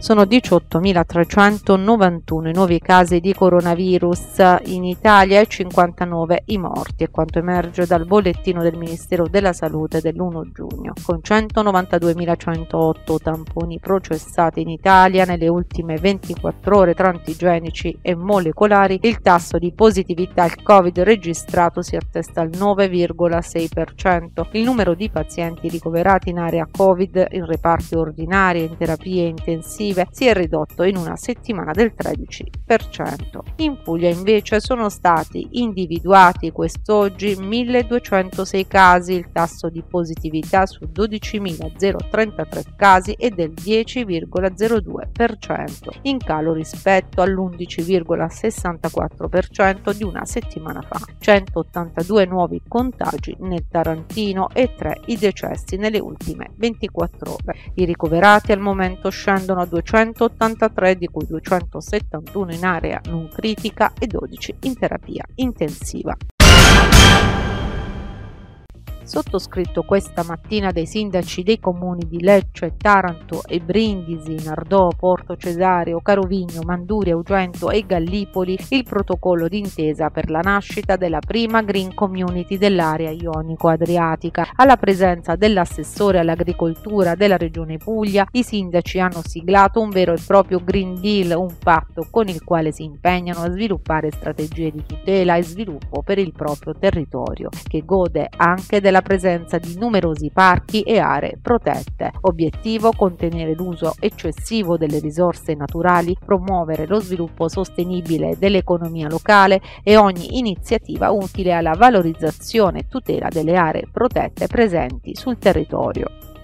Sono 18.391 i nuovi casi di coronavirus. In Italia e 59 i morti, è quanto emerge dal bollettino del Ministero della Salute dell'1 giugno, con 192.108 tamponi processati in Italia nelle ultime 24 ore tra antigenici e molecolari, il tasso di positività al Covid registrato si attesta al 9,6%. Il numero di pazienti ricoverati in area Covid in reparti ordinari e in terapie intensive intensive si è ridotto in una settimana del 13%. In Puglia invece sono stati individuati quest'oggi 1206 casi, il tasso di positività su 12.033 casi è del 10,02%, in calo rispetto all'11,64% di una settimana fa. 182 nuovi contagi nel Tarantino e 3 i decessi nelle ultime 24 ore. I ricoverati al momento scendono a 283 di cui 271 in area non critica e 12 in terapia intensiva sottoscritto questa mattina dai sindaci dei comuni di Lecce, Taranto e Brindisi, Nardò, Porto Cesario, Carovigno, Manduria, Ugento e Gallipoli il protocollo d'intesa per la nascita della prima Green Community dell'area ionico-adriatica. Alla presenza dell'assessore all'agricoltura della Regione Puglia, i sindaci hanno siglato un vero e proprio Green Deal, un patto con il quale si impegnano a sviluppare strategie di tutela e sviluppo per il proprio territorio, che gode anche della la presenza di numerosi parchi e aree protette. Obiettivo contenere l'uso eccessivo delle risorse naturali, promuovere lo sviluppo sostenibile dell'economia locale e ogni iniziativa utile alla valorizzazione e tutela delle aree protette presenti sul territorio.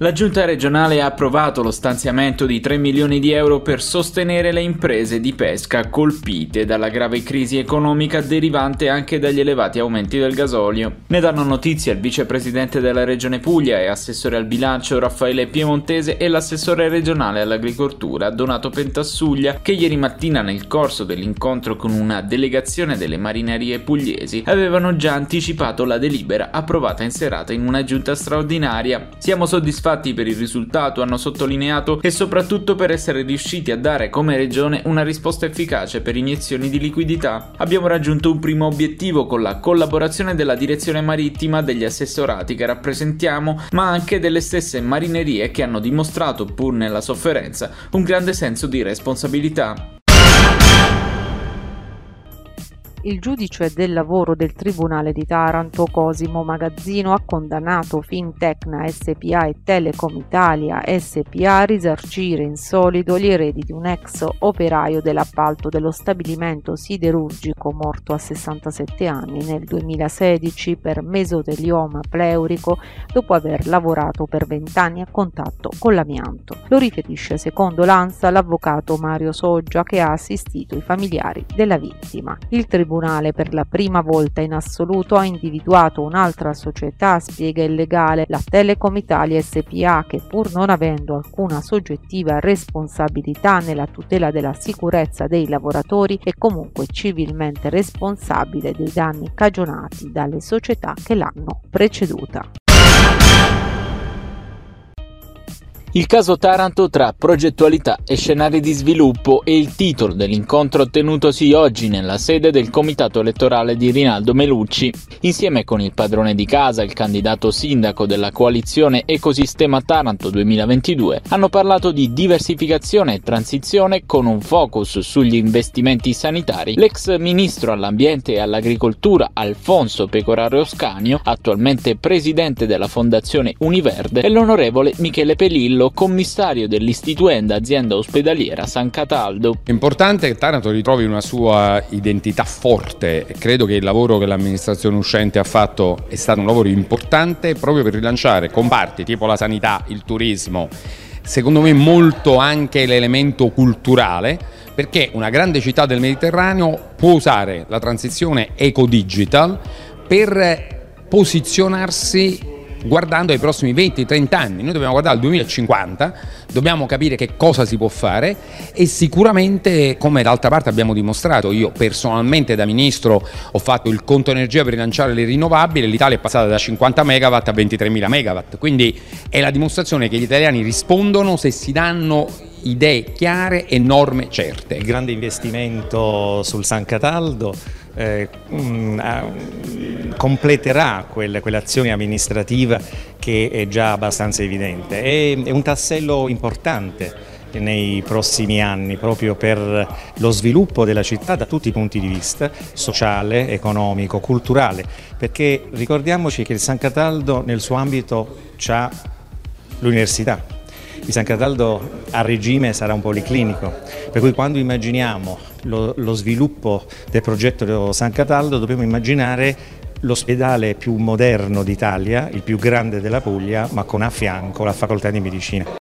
La giunta regionale ha approvato lo stanziamento di 3 milioni di euro per sostenere le imprese di pesca colpite dalla grave crisi economica derivante anche dagli elevati aumenti del gasolio. Ne danno notizia il vicepresidente della regione Puglia e assessore al bilancio Raffaele Piemontese e l'assessore regionale all'agricoltura Donato Pentassuglia che ieri mattina nel corso dell'incontro con una delegazione delle marinerie pugliesi avevano già anticipato la delibera approvata in serata in una giunta straordinaria. Siamo soddisfatti soddisfatti per il risultato, hanno sottolineato, e soprattutto per essere riusciti a dare come regione una risposta efficace per iniezioni di liquidità. Abbiamo raggiunto un primo obiettivo con la collaborazione della direzione marittima, degli assessorati che rappresentiamo, ma anche delle stesse marinerie che hanno dimostrato, pur nella sofferenza, un grande senso di responsabilità. Il giudice del lavoro del Tribunale di Taranto Cosimo Magazzino ha condannato Fintecna SPA e Telecom Italia SPA a risarcire in solido gli eredi di un ex operaio dell'appalto dello stabilimento siderurgico morto a 67 anni nel 2016 per mesotelioma pleurico dopo aver lavorato per 20 anni a contatto con l'amianto. Lo riferisce secondo l'ANSA l'avvocato Mario Soggia che ha assistito i familiari della vittima. Il tribunale per la prima volta in assoluto ha individuato un'altra società, spiega il legale, la Telecom Italia SPA, che pur non avendo alcuna soggettiva responsabilità nella tutela della sicurezza dei lavoratori è comunque civilmente responsabile dei danni cagionati dalle società che l'hanno preceduta. Il caso Taranto tra progettualità e scenari di sviluppo è il titolo dell'incontro tenutosi oggi nella sede del comitato elettorale di Rinaldo Melucci. Insieme con il padrone di casa, il candidato sindaco della coalizione Ecosistema Taranto 2022, hanno parlato di diversificazione e transizione con un focus sugli investimenti sanitari. L'ex ministro all'ambiente e all'agricoltura Alfonso Pecoraro Scanio, attualmente presidente della fondazione Univerde, e l'onorevole Michele Pelillo Martello, commissario dell'istituenda azienda ospedaliera San Cataldo. È importante che Taranto ritrovi una sua identità forte credo che il lavoro che l'amministrazione uscente ha fatto è stato un lavoro importante proprio per rilanciare comparti tipo la sanità, il turismo, secondo me molto anche l'elemento culturale perché una grande città del Mediterraneo può usare la transizione eco-digital per posizionarsi guardando ai prossimi 20-30 anni, noi dobbiamo guardare al 2050, dobbiamo capire che cosa si può fare e sicuramente, come d'altra parte abbiamo dimostrato, io personalmente da ministro ho fatto il conto energia per rilanciare le rinnovabili, l'Italia è passata da 50 megawatt a 23.000 megawatt, quindi è la dimostrazione che gli italiani rispondono se si danno idee chiare e norme certe. Il grande investimento sul San Cataldo eh, mh, completerà quel, quell'azione amministrativa che è già abbastanza evidente. È, è un tassello importante nei prossimi anni proprio per lo sviluppo della città da tutti i punti di vista, sociale, economico, culturale, perché ricordiamoci che il San Cataldo nel suo ambito ha l'università, il San Cataldo a regime sarà un policlinico, per cui quando immaginiamo lo, lo sviluppo del progetto San Cataldo dobbiamo immaginare l'ospedale più moderno d'Italia, il più grande della Puglia, ma con a fianco la facoltà di medicina.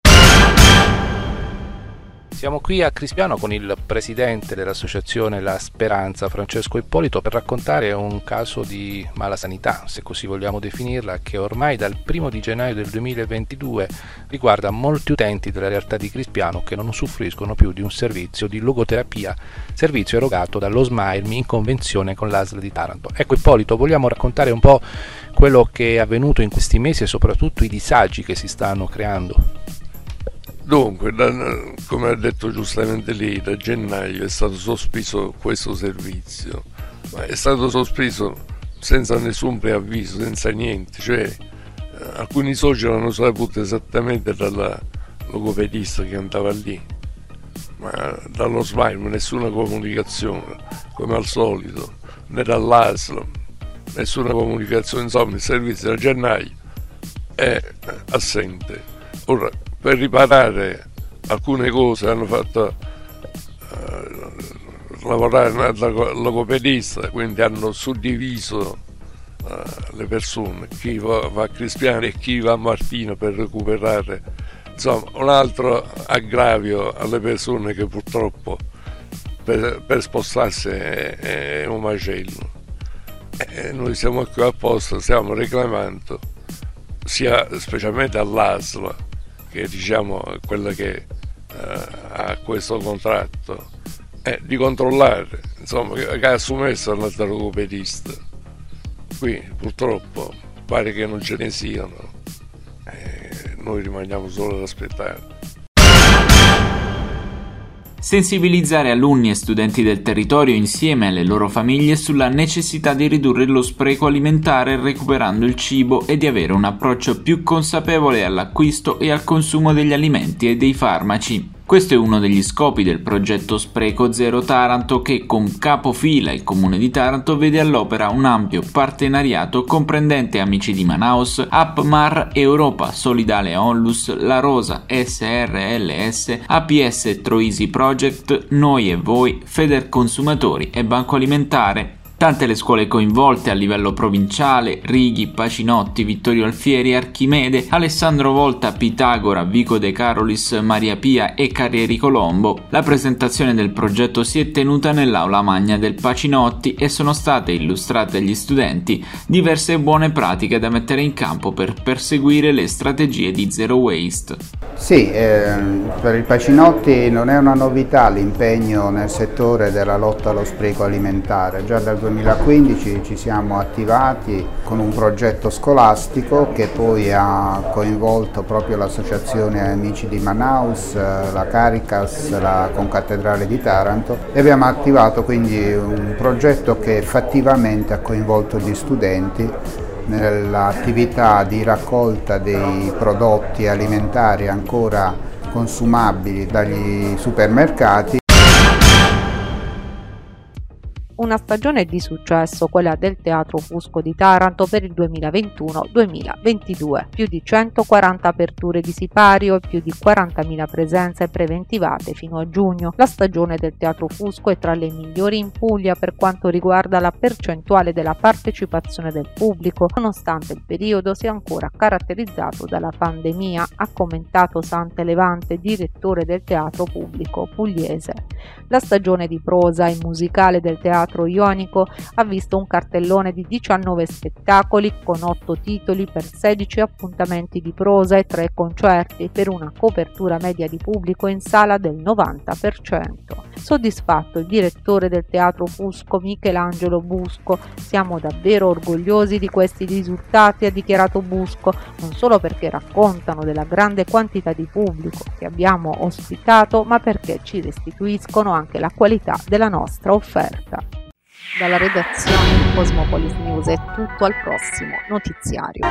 Siamo qui a Crispiano con il presidente dell'associazione La Speranza, Francesco Ippolito, per raccontare un caso di mala sanità, se così vogliamo definirla, che ormai dal 1 di gennaio del 2022 riguarda molti utenti della realtà di Crispiano che non usufruiscono più di un servizio di logoterapia, servizio erogato dallo SMILE in convenzione con l'ASL di Taranto. Ecco Ippolito, vogliamo raccontare un po' quello che è avvenuto in questi mesi e soprattutto i disagi che si stanno creando. Dunque, da, come ha detto giustamente lei, da gennaio è stato sospeso questo servizio, ma è stato sospeso senza nessun preavviso, senza niente, cioè eh, alcuni soci l'hanno saputo esattamente dalla logopedista che andava lì, ma dallo SMILE nessuna comunicazione, come al solito, né dall'ASL, nessuna comunicazione, insomma il servizio da gennaio è assente. Ora, per riparare alcune cose hanno fatto uh, lavorare da logopedista, quindi hanno suddiviso uh, le persone, chi va, va, a Cristiano e chi va a Martino per recuperare insomma un altro aggravio alle persone che purtroppo per, per spostarsi è, è, un macello. E noi siamo qui apposta, stiamo reclamando sia specialmente all'ASLA che diciamo quella che eh, ha questo contratto, è di controllare, insomma, che ha assumesso un altro logopedista. Qui purtroppo pare che non ce ne siano, eh, noi rimaniamo solo ad aspettare. Sensibilizzare alunni e studenti del territorio insieme alle loro famiglie sulla necessità di ridurre lo spreco alimentare recuperando il cibo e di avere un approccio più consapevole all'acquisto e al consumo degli alimenti e dei farmaci. Questo è uno degli scopi del progetto Spreco Zero Taranto che con capofila il comune di Taranto vede all'opera un ampio partenariato comprendente Amici di Manaus, Appmar Europa, Solidale Onlus, La Rosa, SRLS, APS Troisi Project, Noi e Voi, Feder Consumatori e Banco Alimentare. Tante le scuole coinvolte a livello provinciale, Righi, Pacinotti, Vittorio Alfieri, Archimede, Alessandro Volta, Pitagora, Vico De Carolis, Maria Pia e Carrieri Colombo. La presentazione del progetto si è tenuta nell'aula magna del Pacinotti e sono state illustrate agli studenti diverse buone pratiche da mettere in campo per perseguire le strategie di zero waste. Sì, eh, per il Pacinotti non è una novità l'impegno nel settore della lotta allo spreco alimentare, già dal 2015 ci siamo attivati con un progetto scolastico che poi ha coinvolto proprio l'associazione Amici di Manaus, la Caricas, la Concattedrale di Taranto e abbiamo attivato quindi un progetto che fattivamente ha coinvolto gli studenti nell'attività di raccolta dei prodotti alimentari ancora consumabili dagli supermercati una stagione di successo, quella del Teatro Fusco di Taranto per il 2021-2022. Più di 140 aperture di sipario e più di 40.000 presenze preventivate fino a giugno. La stagione del Teatro Fusco è tra le migliori in Puglia per quanto riguarda la percentuale della partecipazione del pubblico, nonostante il periodo sia ancora caratterizzato dalla pandemia, ha commentato Sante Levante, direttore del Teatro Pubblico pugliese. La stagione di prosa e musicale del teatro Teatro Ionico ha visto un cartellone di 19 spettacoli con 8 titoli per 16 appuntamenti di prosa e 3 concerti per una copertura media di pubblico in sala del 90%. Soddisfatto il direttore del Teatro Fusco Michelangelo Busco, siamo davvero orgogliosi di questi risultati, ha dichiarato Busco, non solo perché raccontano della grande quantità di pubblico che abbiamo ospitato, ma perché ci restituiscono anche la qualità della nostra offerta. Dalla redazione di Cosmopolis News è tutto al prossimo notiziario.